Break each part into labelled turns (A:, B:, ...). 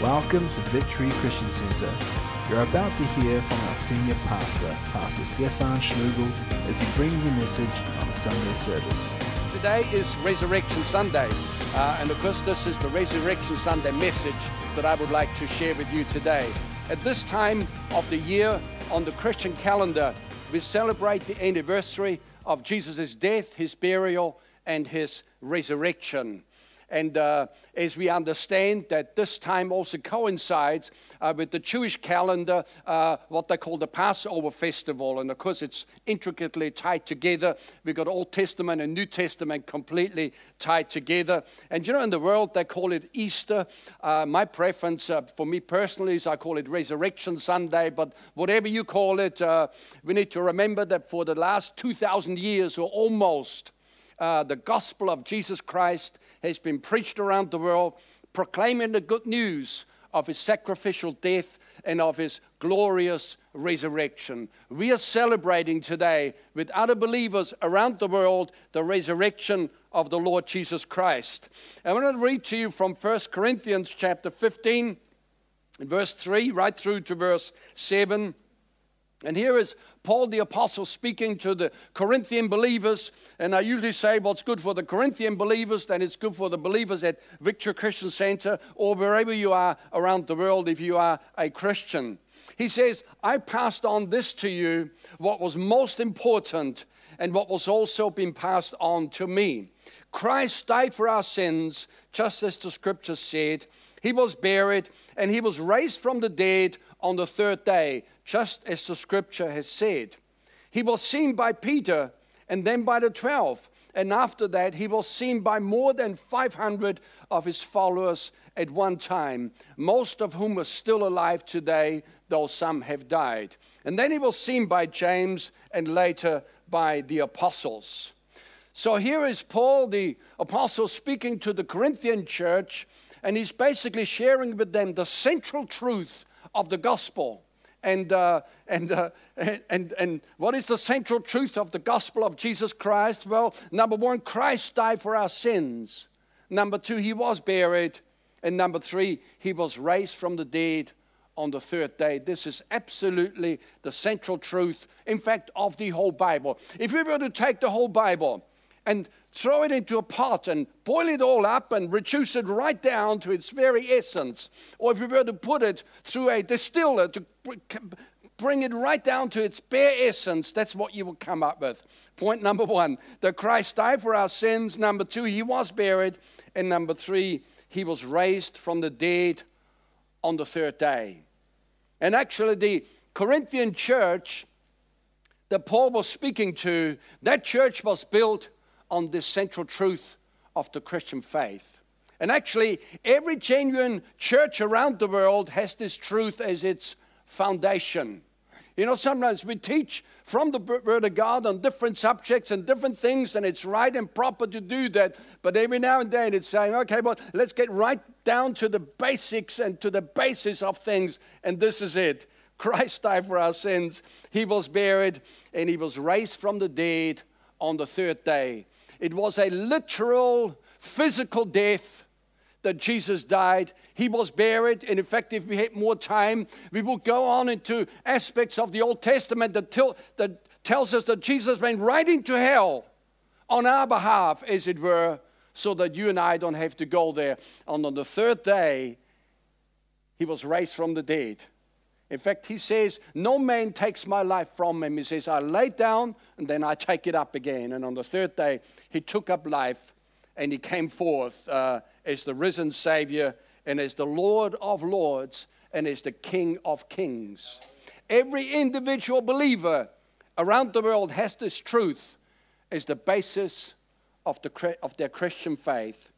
A: Welcome to Victory Christian Center. You're about to hear from our senior pastor, Pastor Stefan Schlugel, as he brings a message on a Sunday service.
B: Today is Resurrection Sunday, uh, and of course, this is the Resurrection Sunday message that I would like to share with you today. At this time of the year on the Christian calendar, we celebrate the anniversary of Jesus' death, his burial, and his resurrection. And uh, as we understand that this time also coincides uh, with the Jewish calendar, uh, what they call the Passover festival. And of course, it's intricately tied together. We've got Old Testament and New Testament completely tied together. And you know, in the world, they call it Easter. Uh, my preference uh, for me personally is I call it Resurrection Sunday. But whatever you call it, uh, we need to remember that for the last 2,000 years or almost, uh, the gospel of Jesus Christ has been preached around the world, proclaiming the good news of his sacrificial death and of his glorious resurrection. We are celebrating today with other believers around the world the resurrection of the Lord Jesus Christ. And I want to read to you from 1 Corinthians chapter 15, verse 3, right through to verse 7. And here is Paul the Apostle speaking to the Corinthian believers. And I usually say what's good for the Corinthian believers, then it's good for the believers at Victory Christian Center or wherever you are around the world if you are a Christian. He says, I passed on this to you, what was most important and what was also been passed on to me. Christ died for our sins, just as the scripture said. He was buried and he was raised from the dead on the third day just as the scripture has said. He was seen by Peter and then by the 12. And after that, he was seen by more than 500 of his followers at one time, most of whom are still alive today, though some have died. And then he was seen by James and later by the apostles. So here is Paul, the apostle, speaking to the Corinthian church, and he's basically sharing with them the central truth of the gospel. And, uh, and, uh, and, and what is the central truth of the gospel of Jesus Christ? Well, number one, Christ died for our sins. Number two, he was buried. And number three, he was raised from the dead on the third day. This is absolutely the central truth, in fact, of the whole Bible. If we were to take the whole Bible and throw it into a pot and boil it all up and reduce it right down to its very essence. Or if we were to put it through a distiller to bring it right down to its bare essence, that's what you will come up with. Point number one that Christ died for our sins. Number two, he was buried. And number three, he was raised from the dead on the third day. And actually, the Corinthian church that Paul was speaking to, that church was built on this central truth of the Christian faith. And actually, every genuine church around the world has this truth as its foundation. You know, sometimes we teach from the Word of God on different subjects and different things, and it's right and proper to do that. But every now and then it's saying, okay, well, let's get right down to the basics and to the basis of things, and this is it. Christ died for our sins, He was buried, and He was raised from the dead on the third day. It was a literal physical death that Jesus died. He was buried. And in fact, if we had more time, we will go on into aspects of the Old Testament that, that tells us that Jesus went right into hell on our behalf, as it were, so that you and I don't have to go there. And on the third day, he was raised from the dead. In fact, he says, No man takes my life from him. He says, I lay down and then I take it up again. And on the third day, he took up life and he came forth uh, as the risen Savior and as the Lord of Lords and as the King of Kings. Every individual believer around the world has this truth as the basis of, the, of their Christian faith.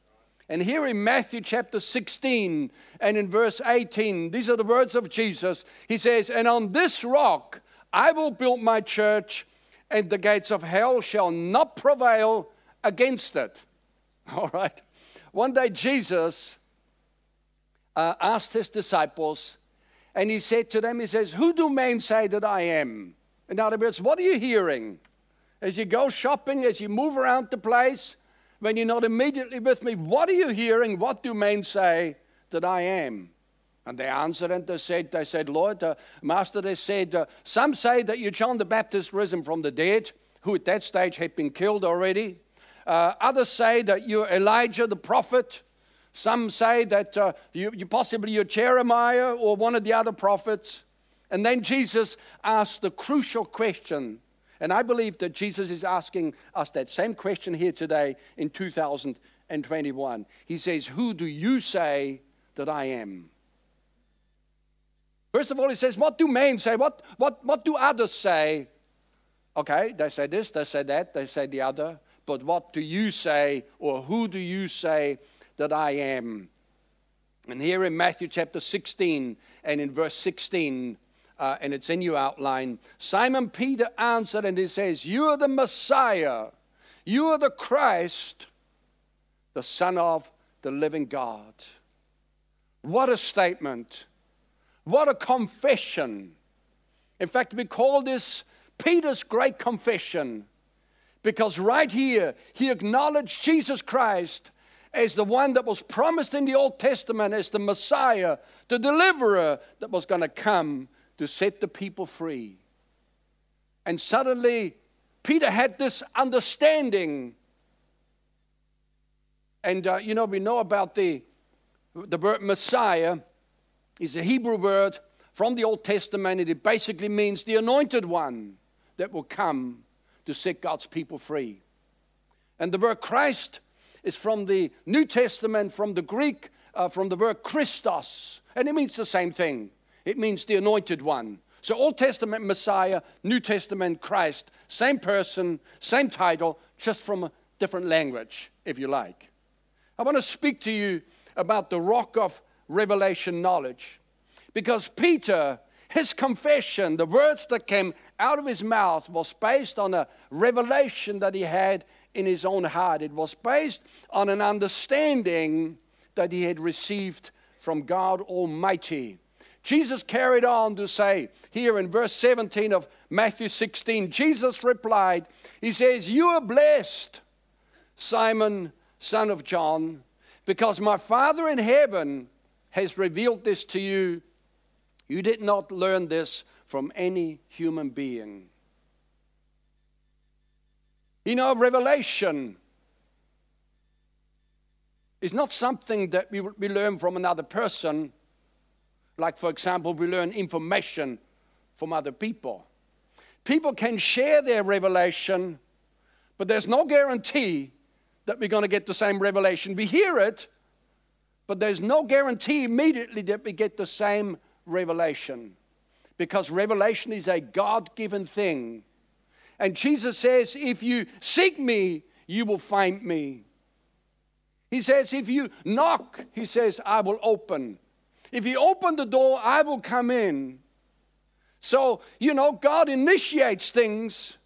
B: And here in Matthew chapter 16 and in verse 18, these are the words of Jesus. He says, And on this rock I will build my church, and the gates of hell shall not prevail against it. All right. One day Jesus uh, asked his disciples, and he said to them, He says, Who do men say that I am? In other words, what are you hearing? As you go shopping, as you move around the place, when you're not immediately with me, what are you hearing? What do men say that I am? And they answered and they said, they said, Lord, uh, Master, they said, uh, some say that you're John the Baptist risen from the dead, who at that stage had been killed already. Uh, others say that you're Elijah the prophet. Some say that uh, you, you possibly you're Jeremiah or one of the other prophets. And then Jesus asked the crucial question. And I believe that Jesus is asking us that same question here today in 2021. He says, Who do you say that I am? First of all, he says, What do men say? What, what, what do others say? Okay, they say this, they say that, they say the other. But what do you say, or who do you say that I am? And here in Matthew chapter 16 and in verse 16, uh, and it's in your outline, Simon Peter answered and he says, You are the Messiah, you are the Christ, the Son of the living God. What a statement! What a confession! In fact, we call this Peter's great confession because right here, he acknowledged Jesus Christ as the one that was promised in the Old Testament as the Messiah, the deliverer that was going to come to set the people free. And suddenly, Peter had this understanding. And, uh, you know, we know about the, the word Messiah is a Hebrew word from the Old Testament, and it basically means the anointed one that will come to set God's people free. And the word Christ is from the New Testament, from the Greek, uh, from the word Christos, and it means the same thing. It means the anointed one. So, Old Testament Messiah, New Testament Christ, same person, same title, just from a different language, if you like. I want to speak to you about the rock of revelation knowledge because Peter his confession, the words that came out of his mouth, was based on a revelation that he had in his own heart. It was based on an understanding that he had received from God Almighty. Jesus carried on to say, here in verse 17 of Matthew 16, Jesus replied, He says, You are blessed, Simon, son of John, because my Father in heaven has revealed this to you. You did not learn this from any human being. You know, revelation is not something that we, we learn from another person, like, for example, we learn information from other people. People can share their revelation, but there's no guarantee that we're going to get the same revelation. We hear it, but there's no guarantee immediately that we get the same revelation because revelation is a God given thing. And Jesus says, If you seek me, you will find me. He says, If you knock, he says, I will open. If you open the door, I will come in. So, you know, God initiates things,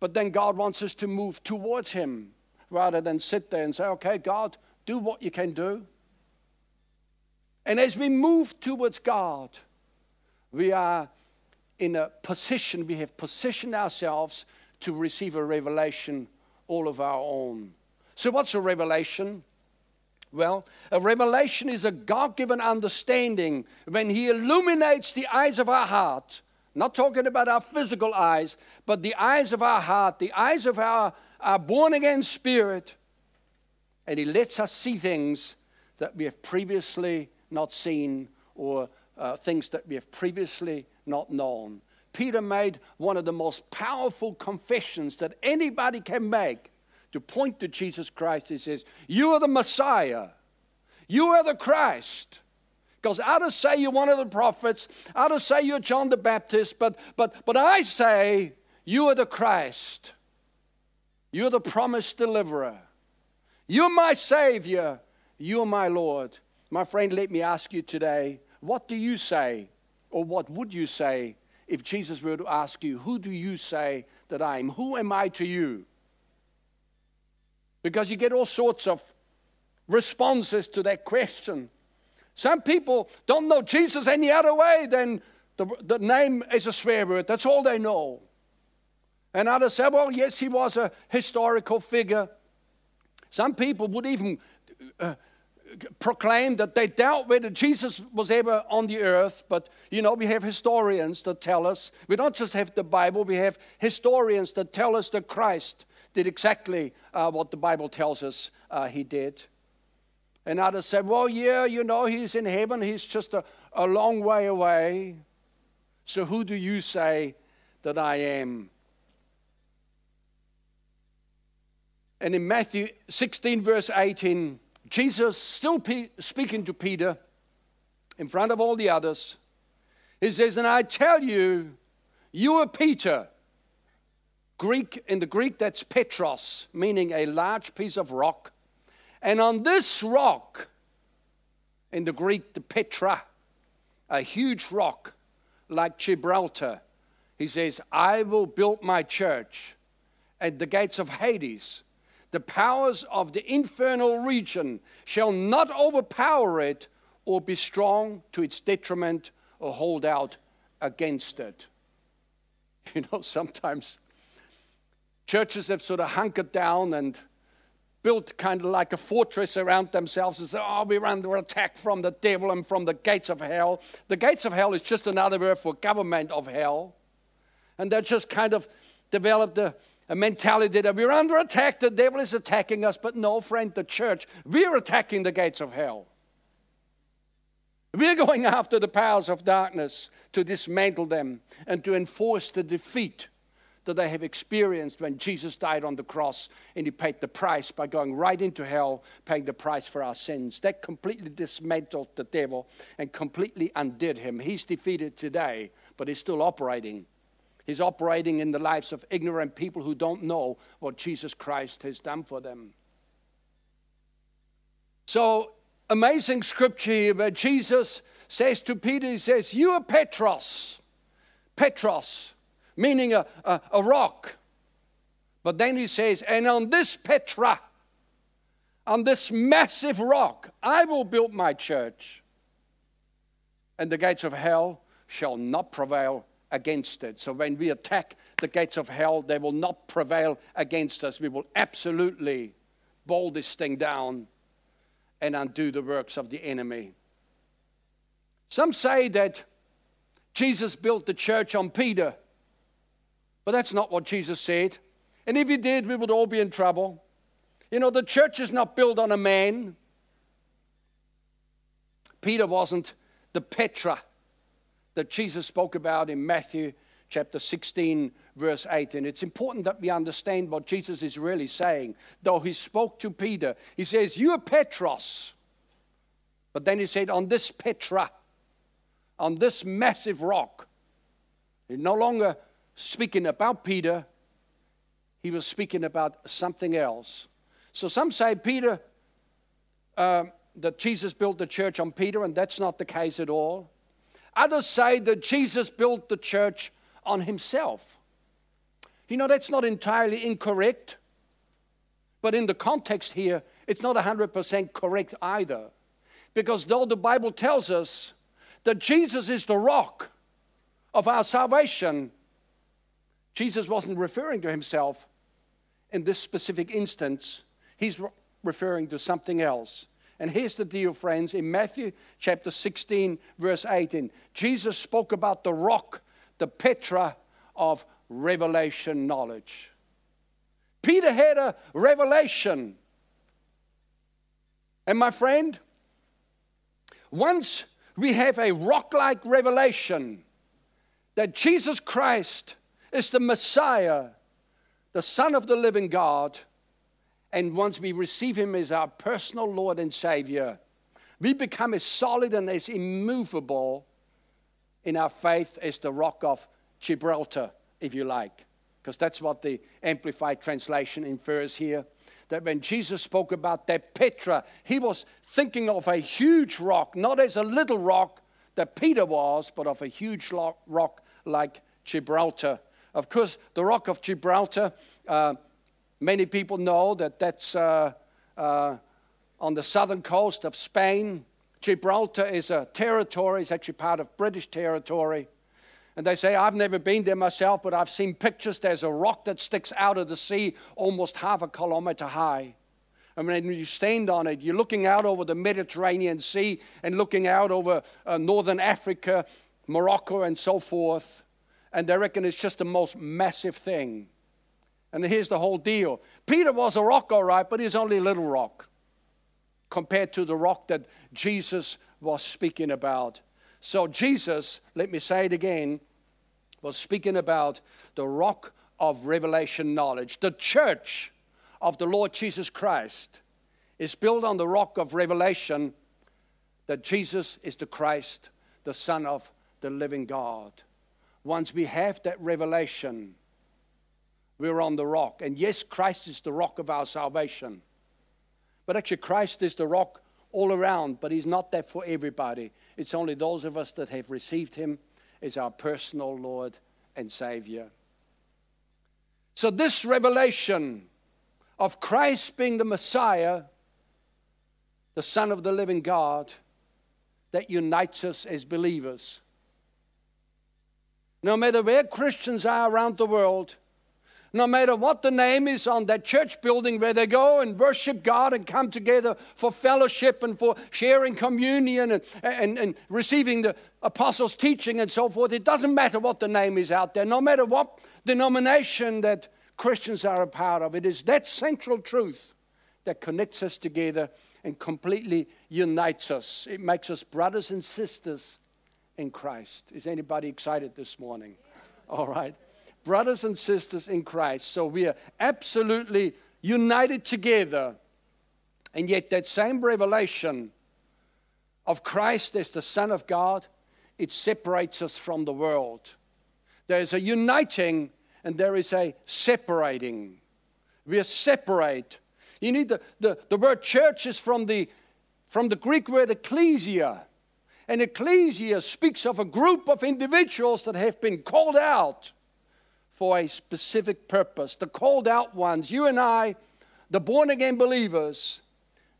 B: but then God wants us to move towards Him rather than sit there and say, okay, God, do what you can do. And as we move towards God, we are in a position, we have positioned ourselves to receive a revelation all of our own. So, what's a revelation? Well, a revelation is a God given understanding when He illuminates the eyes of our heart. Not talking about our physical eyes, but the eyes of our heart, the eyes of our, our born again spirit. And He lets us see things that we have previously not seen or uh, things that we have previously not known. Peter made one of the most powerful confessions that anybody can make to point to Jesus Christ. He says, You are the Messiah, you are the Christ. Because others say you're one of the prophets, others say you're John the Baptist, but, but, but I say you are the Christ. You're the promised deliverer. You're my Savior. You're my Lord. My friend, let me ask you today what do you say, or what would you say, if Jesus were to ask you, Who do you say that I am? Who am I to you? Because you get all sorts of responses to that question. Some people don't know Jesus any other way than the, the name is a swear word. That's all they know. And others say, well, yes, he was a historical figure. Some people would even uh, proclaimed that they doubt whether Jesus was ever on the earth, but you know, we have historians that tell us. We don't just have the Bible, we have historians that tell us that Christ did exactly uh, what the Bible tells us uh, he did. And others said, well, yeah, you know, he's in heaven, he's just a, a long way away. So who do you say that I am? And in Matthew 16, verse 18, Jesus, still speaking to Peter in front of all the others, he says, And I tell you, you are Peter. Greek, in the Greek, that's Petros, meaning a large piece of rock. And on this rock, in the Greek, the Petra, a huge rock like Gibraltar, he says, I will build my church, at the gates of Hades the powers of the infernal region shall not overpower it or be strong to its detriment or hold out against it. You know, sometimes churches have sort of hunkered down and built kind of like a fortress around themselves and say, oh, we're under attack from the devil and from the gates of hell. The gates of hell is just another word for government of hell. And they just kind of developed a a mentality that we're under attack, the devil is attacking us. But no, friend, the church, we're attacking the gates of hell. We're going after the powers of darkness to dismantle them and to enforce the defeat that they have experienced when Jesus died on the cross and he paid the price by going right into hell, paying the price for our sins. That completely dismantled the devil and completely undid him. He's defeated today, but he's still operating He's operating in the lives of ignorant people who don't know what Jesus Christ has done for them. So, amazing scripture here where Jesus says to Peter, He says, You are Petros. Petros, meaning a, a, a rock. But then he says, And on this Petra, on this massive rock, I will build my church, and the gates of hell shall not prevail against it. So when we attack the gates of hell, they will not prevail against us. We will absolutely bowl this thing down and undo the works of the enemy. Some say that Jesus built the church on Peter, but that's not what Jesus said. And if he did, we would all be in trouble. You know, the church is not built on a man. Peter wasn't the Petra that Jesus spoke about in Matthew chapter 16, verse 8. And it's important that we understand what Jesus is really saying. Though he spoke to Peter, he says, You are Petros. But then he said, On this Petra, on this massive rock. He's no longer speaking about Peter, he was speaking about something else. So some say Peter, uh, that Jesus built the church on Peter, and that's not the case at all. Others say that Jesus built the church on himself. You know, that's not entirely incorrect. But in the context here, it's not 100% correct either. Because though the Bible tells us that Jesus is the rock of our salvation, Jesus wasn't referring to himself in this specific instance. He's referring to something else. And here's the deal, friends. In Matthew chapter 16, verse 18, Jesus spoke about the rock, the Petra of revelation knowledge. Peter had a revelation. And my friend, once we have a rock like revelation that Jesus Christ is the Messiah, the Son of the living God, and once we receive Him as our personal Lord and Savior, we become as solid and as immovable in our faith as the rock of Gibraltar, if you like. Because that's what the Amplified Translation infers here. That when Jesus spoke about that Petra, he was thinking of a huge rock, not as a little rock that Peter was, but of a huge rock like Gibraltar. Of course, the rock of Gibraltar uh, Many people know that that's uh, uh, on the southern coast of Spain. Gibraltar is a territory, it's actually part of British territory. And they say, I've never been there myself, but I've seen pictures. There's a rock that sticks out of the sea almost half a kilometer high. I mean, you stand on it, you're looking out over the Mediterranean Sea and looking out over uh, northern Africa, Morocco, and so forth. And they reckon it's just the most massive thing. And here's the whole deal Peter was a rock, all right, but he's only a little rock compared to the rock that Jesus was speaking about. So, Jesus, let me say it again, was speaking about the rock of revelation knowledge. The church of the Lord Jesus Christ is built on the rock of revelation that Jesus is the Christ, the Son of the living God. Once we have that revelation, we're on the rock. And yes, Christ is the rock of our salvation. But actually, Christ is the rock all around, but He's not that for everybody. It's only those of us that have received Him as our personal Lord and Savior. So, this revelation of Christ being the Messiah, the Son of the living God, that unites us as believers. No matter where Christians are around the world, no matter what the name is on that church building where they go and worship God and come together for fellowship and for sharing communion and, and, and receiving the apostles' teaching and so forth. It doesn't matter what the name is out there, no matter what denomination that Christians are a part of. It is that central truth that connects us together and completely unites us. It makes us brothers and sisters in Christ. Is anybody excited this morning? All right. Brothers and sisters in Christ. So we are absolutely united together. And yet, that same revelation of Christ as the Son of God, it separates us from the world. There's a uniting and there is a separating. We are separate. You need the, the, the word church is from the, from the Greek word ecclesia. And ecclesia speaks of a group of individuals that have been called out for a specific purpose. The called out ones, you and I, the born again believers,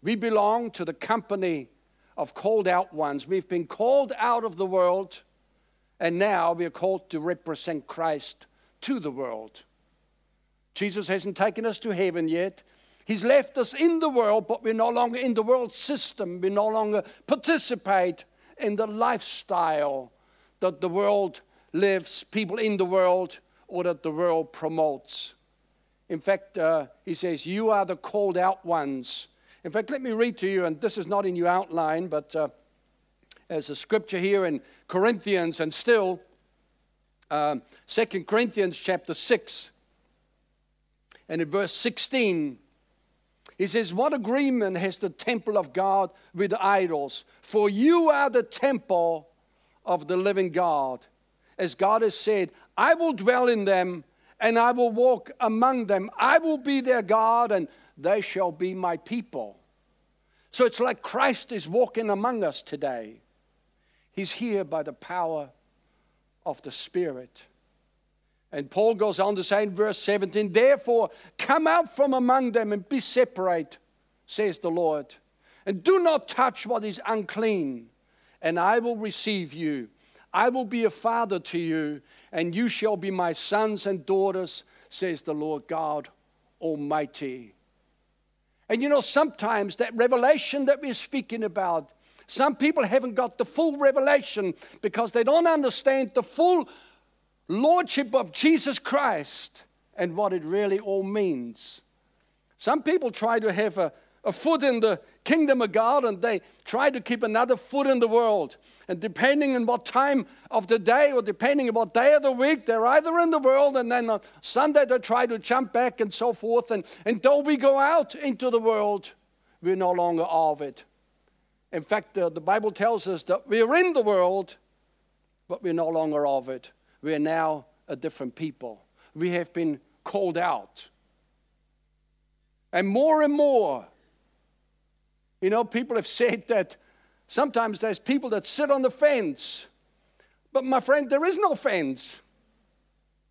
B: we belong to the company of called out ones. We've been called out of the world, and now we are called to represent Christ to the world. Jesus hasn't taken us to heaven yet. He's left us in the world, but we're no longer in the world system. We no longer participate in the lifestyle that the world lives, people in the world, or that the world promotes. In fact, uh, he says, You are the called out ones. In fact, let me read to you, and this is not in your outline, but uh, there's a scripture here in Corinthians, and still um, Second 2 Corinthians chapter 6 and in verse 16 he says, What agreement has the temple of God with idols? For you are the temple of the living God. As God has said, I will dwell in them and I will walk among them. I will be their God and they shall be my people. So it's like Christ is walking among us today. He's here by the power of the Spirit. And Paul goes on to say in verse 17, Therefore, come out from among them and be separate, says the Lord. And do not touch what is unclean, and I will receive you. I will be a father to you, and you shall be my sons and daughters, says the Lord God Almighty. And you know, sometimes that revelation that we're speaking about some people haven't got the full revelation because they don't understand the full lordship of Jesus Christ and what it really all means. Some people try to have a, a foot in the kingdom of God and they try to keep another foot in the world. And depending on what time of the day or depending on what day of the week, they're either in the world and then on Sunday they try to jump back and so forth. And until we go out into the world, we're no longer of it. In fact, uh, the Bible tells us that we are in the world, but we're no longer of it. We are now a different people. We have been called out. And more and more, you know, people have said that sometimes there's people that sit on the fence. But my friend, there is no fence.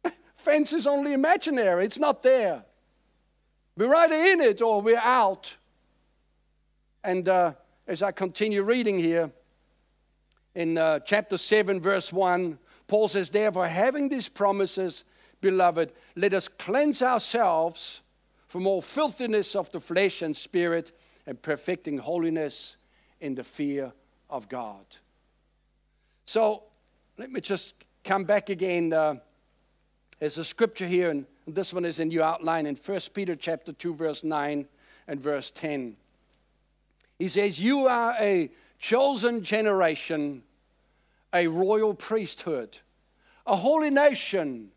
B: fence is only imaginary, it's not there. We're either in it or we're out. And uh, as I continue reading here in uh, chapter 7, verse 1, Paul says, Therefore, having these promises, beloved, let us cleanse ourselves from all filthiness of the flesh and spirit, and perfecting holiness in the fear of God. So let me just come back again. Uh, there's a scripture here, and this one is in your outline in 1 Peter chapter 2, verse 9 and verse 10. He says, You are a chosen generation, a royal priesthood, a holy nation,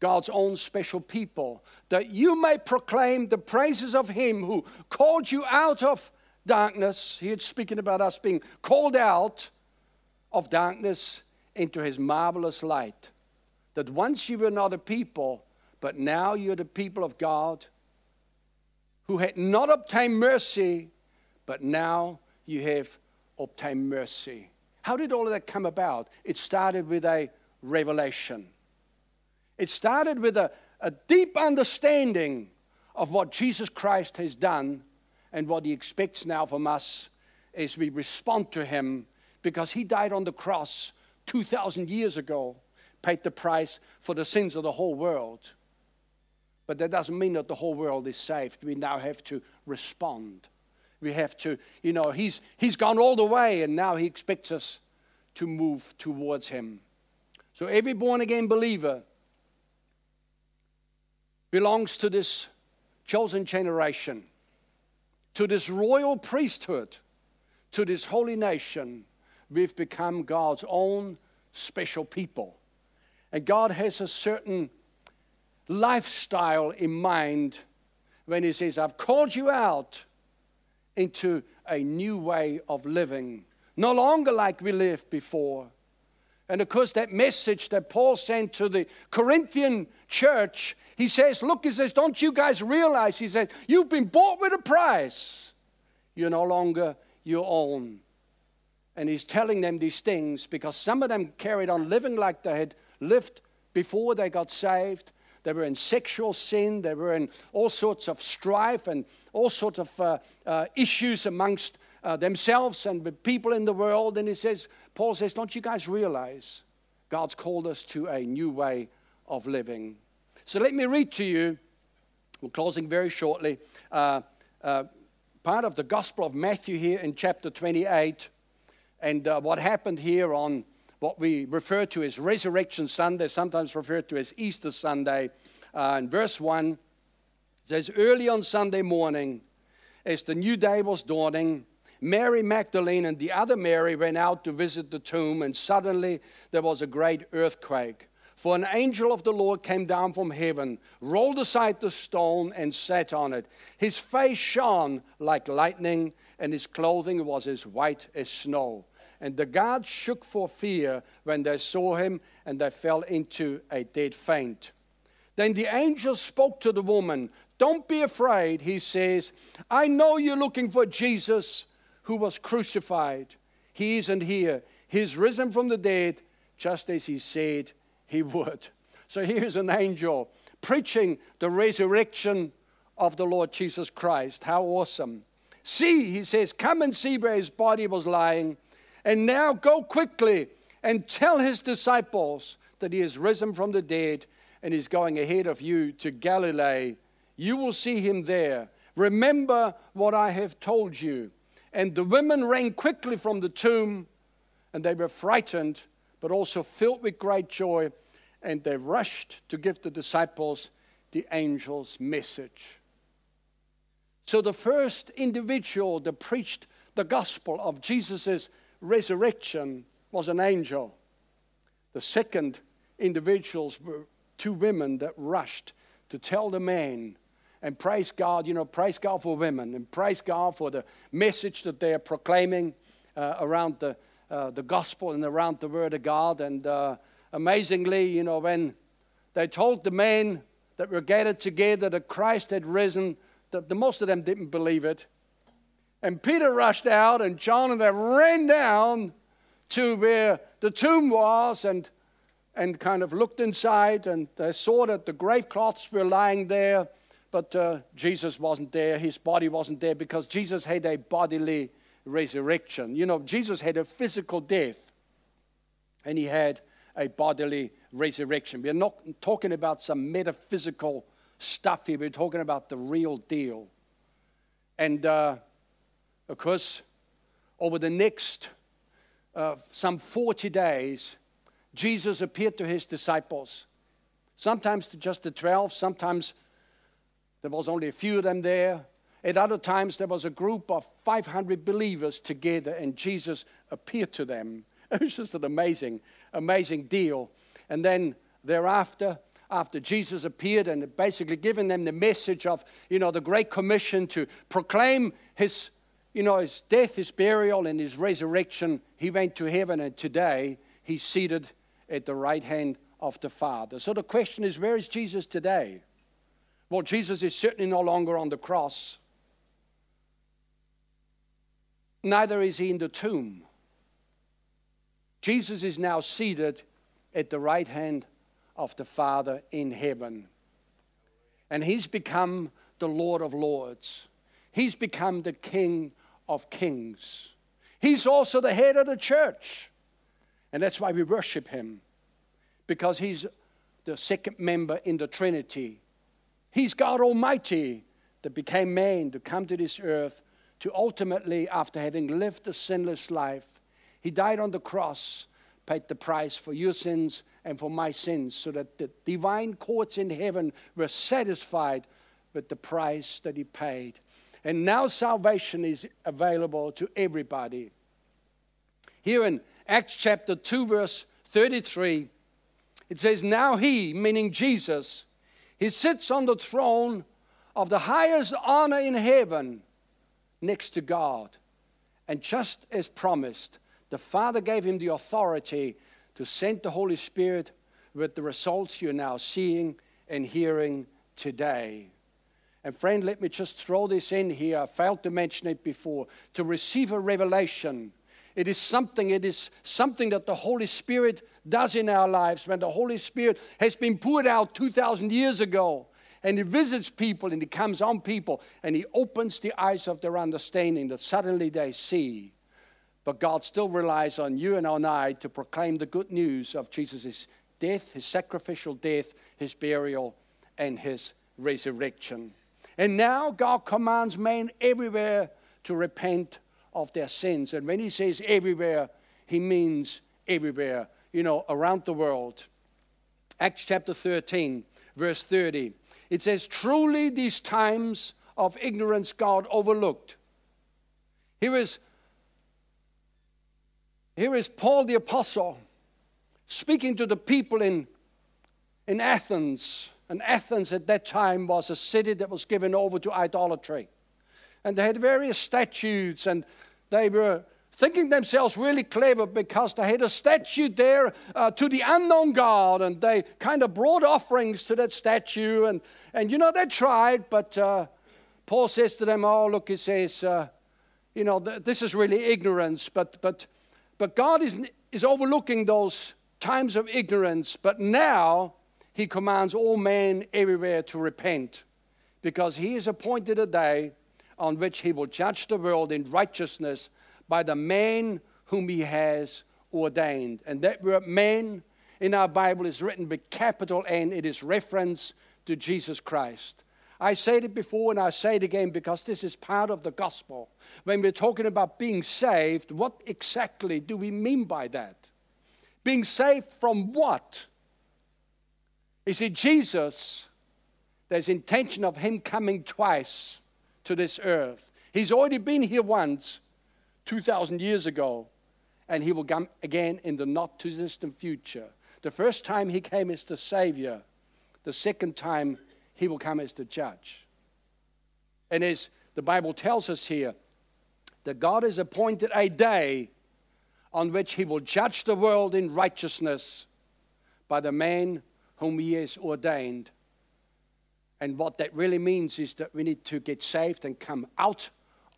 B: God's own special people, that you may proclaim the praises of Him who called you out of darkness. He's speaking about us being called out of darkness into His marvelous light. That once you were not a people, but now you're the people of God who had not obtained mercy, but now you have obtained mercy. How did all of that come about? It started with a revelation. It started with a, a deep understanding of what Jesus Christ has done and what he expects now from us as we respond to him because he died on the cross 2,000 years ago, paid the price for the sins of the whole world. But that doesn't mean that the whole world is saved. We now have to respond. We have to, you know, he's, he's gone all the way and now he expects us to move towards him. So every born again believer belongs to this chosen generation, to this royal priesthood, to this holy nation. We've become God's own special people. And God has a certain lifestyle in mind when He says, I've called you out into a new way of living, no longer like we lived before. And of course, that message that Paul sent to the Corinthian church, he says, Look, he says, don't you guys realize? He says, You've been bought with a price. You're no longer your own. And he's telling them these things because some of them carried on living like they had lived before they got saved. They were in sexual sin. They were in all sorts of strife and all sorts of uh, uh, issues amongst uh, themselves and the people in the world. And he says, Paul says, Don't you guys realize God's called us to a new way of living? So let me read to you, we're closing very shortly, uh, uh, part of the Gospel of Matthew here in chapter 28, and uh, what happened here on what we refer to as Resurrection Sunday, sometimes referred to as Easter Sunday. Uh, in verse 1, says, Early on Sunday morning, as the new day was dawning, Mary Magdalene and the other Mary went out to visit the tomb, and suddenly there was a great earthquake. For an angel of the Lord came down from heaven, rolled aside the stone, and sat on it. His face shone like lightning, and his clothing was as white as snow. And the guards shook for fear when they saw him, and they fell into a dead faint. Then the angel spoke to the woman. Don't be afraid, he says. I know you're looking for Jesus who was crucified. He isn't here. He's risen from the dead, just as he said he would. So here's an angel preaching the resurrection of the Lord Jesus Christ. How awesome. See, he says, come and see where his body was lying. And now go quickly and tell his disciples that he is risen from the dead and is going ahead of you to Galilee. You will see him there. Remember what I have told you. And the women ran quickly from the tomb, and they were frightened, but also filled with great joy. And they rushed to give the disciples the angel's message. So, the first individual that preached the gospel of Jesus' resurrection was an angel. The second individuals were two women that rushed to tell the man and praise God, you know, praise God for women and praise God for the message that they are proclaiming uh, around the, uh, the gospel and around the word of God. And uh, amazingly, you know, when they told the men that were gathered together that Christ had risen, the, the most of them didn't believe it. And Peter rushed out, and John and they ran down to where the tomb was and, and kind of looked inside, and they saw that the grave cloths were lying there but uh, Jesus wasn't there. His body wasn't there because Jesus had a bodily resurrection. You know, Jesus had a physical death and he had a bodily resurrection. We're not talking about some metaphysical stuff here. We're talking about the real deal. And uh, of course, over the next uh, some 40 days, Jesus appeared to his disciples. Sometimes to just the 12, sometimes there was only a few of them there. At other times, there was a group of 500 believers together, and Jesus appeared to them. It was just an amazing, amazing deal. And then thereafter, after Jesus appeared and basically given them the message of, you know, the Great Commission to proclaim his, you know, his death, his burial, and his resurrection, he went to heaven, and today he's seated at the right hand of the Father. So the question is, where is Jesus today? Well, Jesus is certainly no longer on the cross. Neither is he in the tomb. Jesus is now seated at the right hand of the Father in heaven. And he's become the Lord of Lords. He's become the King of Kings. He's also the head of the church. And that's why we worship him, because he's the second member in the Trinity. He's God Almighty that became man to come to this earth to ultimately, after having lived a sinless life, he died on the cross, paid the price for your sins and for my sins, so that the divine courts in heaven were satisfied with the price that he paid. And now salvation is available to everybody. Here in Acts chapter 2, verse 33, it says, Now he, meaning Jesus, he sits on the throne of the highest honor in heaven next to God. And just as promised, the Father gave him the authority to send the Holy Spirit with the results you're now seeing and hearing today. And friend, let me just throw this in here. I failed to mention it before. To receive a revelation, it is something, it is something that the Holy Spirit does in our lives when the Holy Spirit has been poured out 2,000 years ago. And he visits people and he comes on people and he opens the eyes of their understanding that suddenly they see. But God still relies on you and on I to proclaim the good news of Jesus' death, his sacrificial death, his burial, and his resurrection. And now God commands men everywhere to repent of their sins. And when he says everywhere, he means everywhere, you know, around the world. Acts chapter 13, verse 30. It says, Truly these times of ignorance God overlooked. Here is, here is Paul the Apostle speaking to the people in, in Athens. And Athens at that time was a city that was given over to idolatry. And they had various statues and they were thinking themselves really clever because they had a statue there uh, to the unknown God, and they kind of brought offerings to that statue. And, and you know, they tried, but uh, Paul says to them, Oh, look, he says, uh, you know, th- this is really ignorance, but, but, but God is, is overlooking those times of ignorance, but now he commands all men everywhere to repent because he has appointed a day on which he will judge the world in righteousness by the man whom he has ordained. And that word man in our Bible is written with capital N, it is reference to Jesus Christ. I said it before and I say it again because this is part of the gospel. When we're talking about being saved, what exactly do we mean by that? Being saved from what? You see, Jesus, there's intention of him coming twice to this earth. He's already been here once, 2,000 years ago, and he will come again in the not too distant future. The first time he came as the Savior, the second time he will come as the judge. And as the Bible tells us here, that God has appointed a day on which he will judge the world in righteousness by the man whom he has ordained. And what that really means is that we need to get saved and come out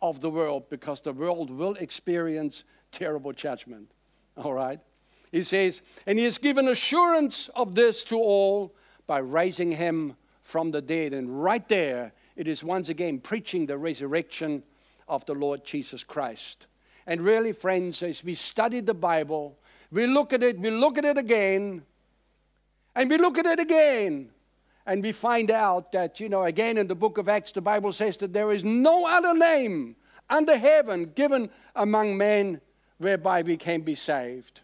B: of the world because the world will experience terrible judgment. All right? He says, and he has given assurance of this to all by raising him from the dead. And right there, it is once again preaching the resurrection of the Lord Jesus Christ. And really, friends, as we study the Bible, we look at it, we look at it again, and we look at it again, And we find out that, you know, again in the book of Acts, the Bible says that there is no other name under heaven given among men whereby we can be saved.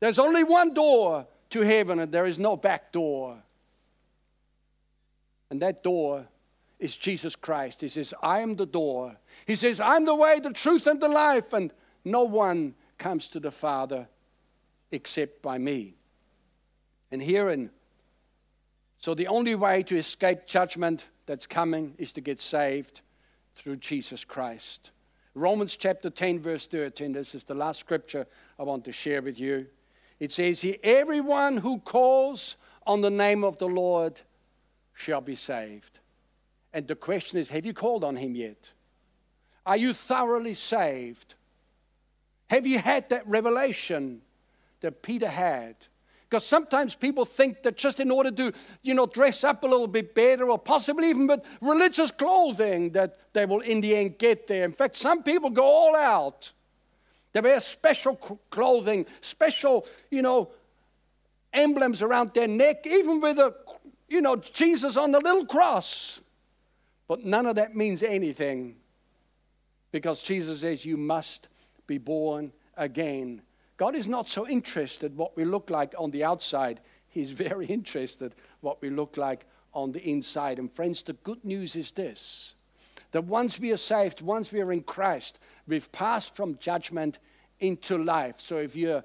B: There's only one door to heaven, and there is no back door. And that door is Jesus Christ. He says, I am the door. He says, I'm the way, the truth, and the life, and no one comes to the Father except by me. And here in so the only way to escape judgment that's coming is to get saved through Jesus Christ. Romans chapter 10, verse 13. This is the last scripture I want to share with you. It says here, Everyone who calls on the name of the Lord shall be saved. And the question is, have you called on him yet? Are you thoroughly saved? Have you had that revelation that Peter had? Because sometimes people think that just in order to, you know, dress up a little bit better or possibly even with religious clothing that they will in the end get there. In fact, some people go all out. They wear special clothing, special, you know, emblems around their neck, even with a, you know, Jesus on the little cross. But none of that means anything because Jesus says you must be born again. God is not so interested what we look like on the outside. He's very interested what we look like on the inside. And friends, the good news is this that once we are saved, once we are in Christ, we've passed from judgment into life. So if you're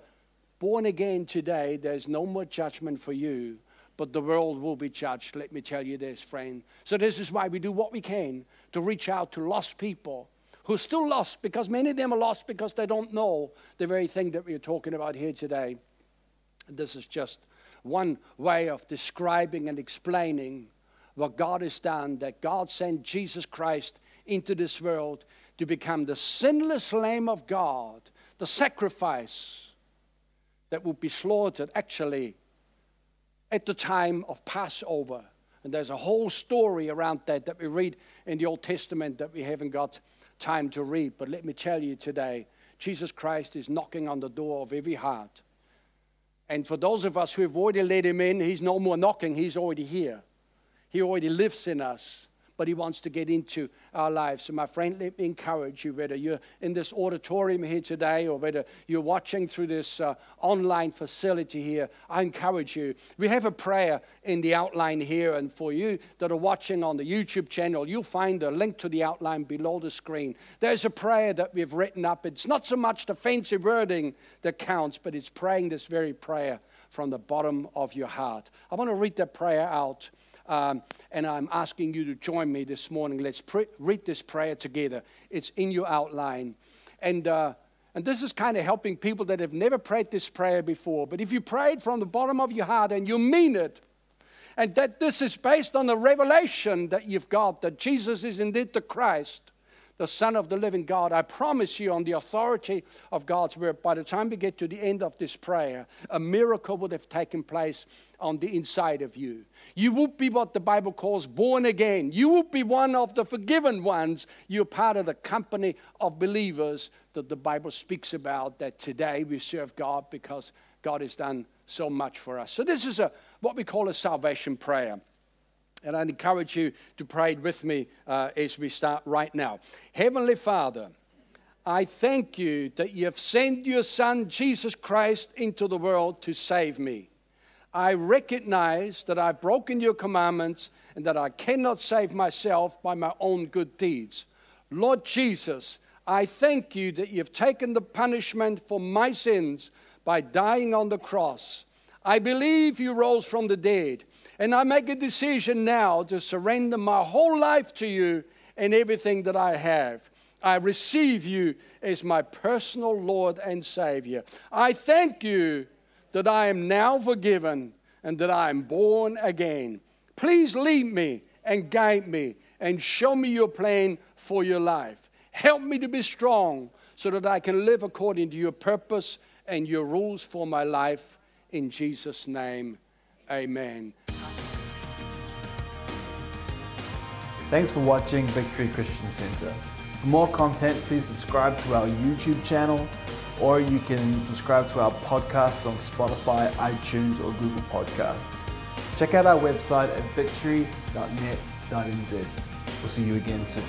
B: born again today, there's no more judgment for you, but the world will be judged. Let me tell you this, friend. So this is why we do what we can to reach out to lost people who are still lost because many of them are lost because they don't know the very thing that we're talking about here today. This is just one way of describing and explaining what God has done, that God sent Jesus Christ into this world to become the sinless Lamb of God, the sacrifice that would be slaughtered actually at the time of Passover. And there's a whole story around that that we read in the Old Testament that we haven't got time to read. But let me tell you today, Jesus Christ is knocking on the door of every heart. And for those of us who have already let him in, he's no more knocking, he's already here. He already lives in us but He wants to get into our lives. So, my friend, let me encourage you, whether you're in this auditorium here today or whether you're watching through this uh, online facility here, I encourage you. We have a prayer in the outline here, and for you that are watching on the YouTube channel, you'll find a link to the outline below the screen. There's a prayer that we've written up. It's not so much the fancy wording that counts, but it's praying this very prayer from the bottom of your heart. I want to read that prayer out um, and I'm asking you to join me this morning. Let's read this prayer together. It's in your outline. And, uh, and this is kind of helping people that have never prayed this prayer before. But if you prayed from the bottom of your heart and you mean it, and that this is based on the revelation that you've got that Jesus is indeed the Christ, the Son of the living God. I promise you, on the authority of God's word, by the time we get to the end of this prayer, a miracle would have taken place on the inside of you. You would be what the Bible calls born again. You would be one of the forgiven ones. You're part of the company of believers that the Bible speaks about, that today we serve God because God has done so much for us. So, this is a, what we call a salvation prayer. And I'd encourage you to pray with me uh, as we start right now. Heavenly Father, I thank you that you have sent your Son, Jesus Christ, into the world to save me. I recognize that I've broken your commandments and that I cannot save myself by my own good deeds. Lord Jesus, I thank you that you've taken the punishment for my sins by dying on the cross. I believe you rose from the dead and I make a decision now to surrender my whole life to you and everything that I have. I receive you as my personal Lord and Savior. I thank you that I am now forgiven and that I am born again. Please lead me and guide me and show me your plan for your life. Help me to be strong so that I can live according to your purpose and your rules for my life. In Jesus' name, amen.
A: Thanks for watching Victory Christian Center. For more content, please subscribe to our YouTube channel or you can subscribe to our podcasts on Spotify, iTunes, or Google Podcasts. Check out our website at victory.net.nz. We'll see you again soon.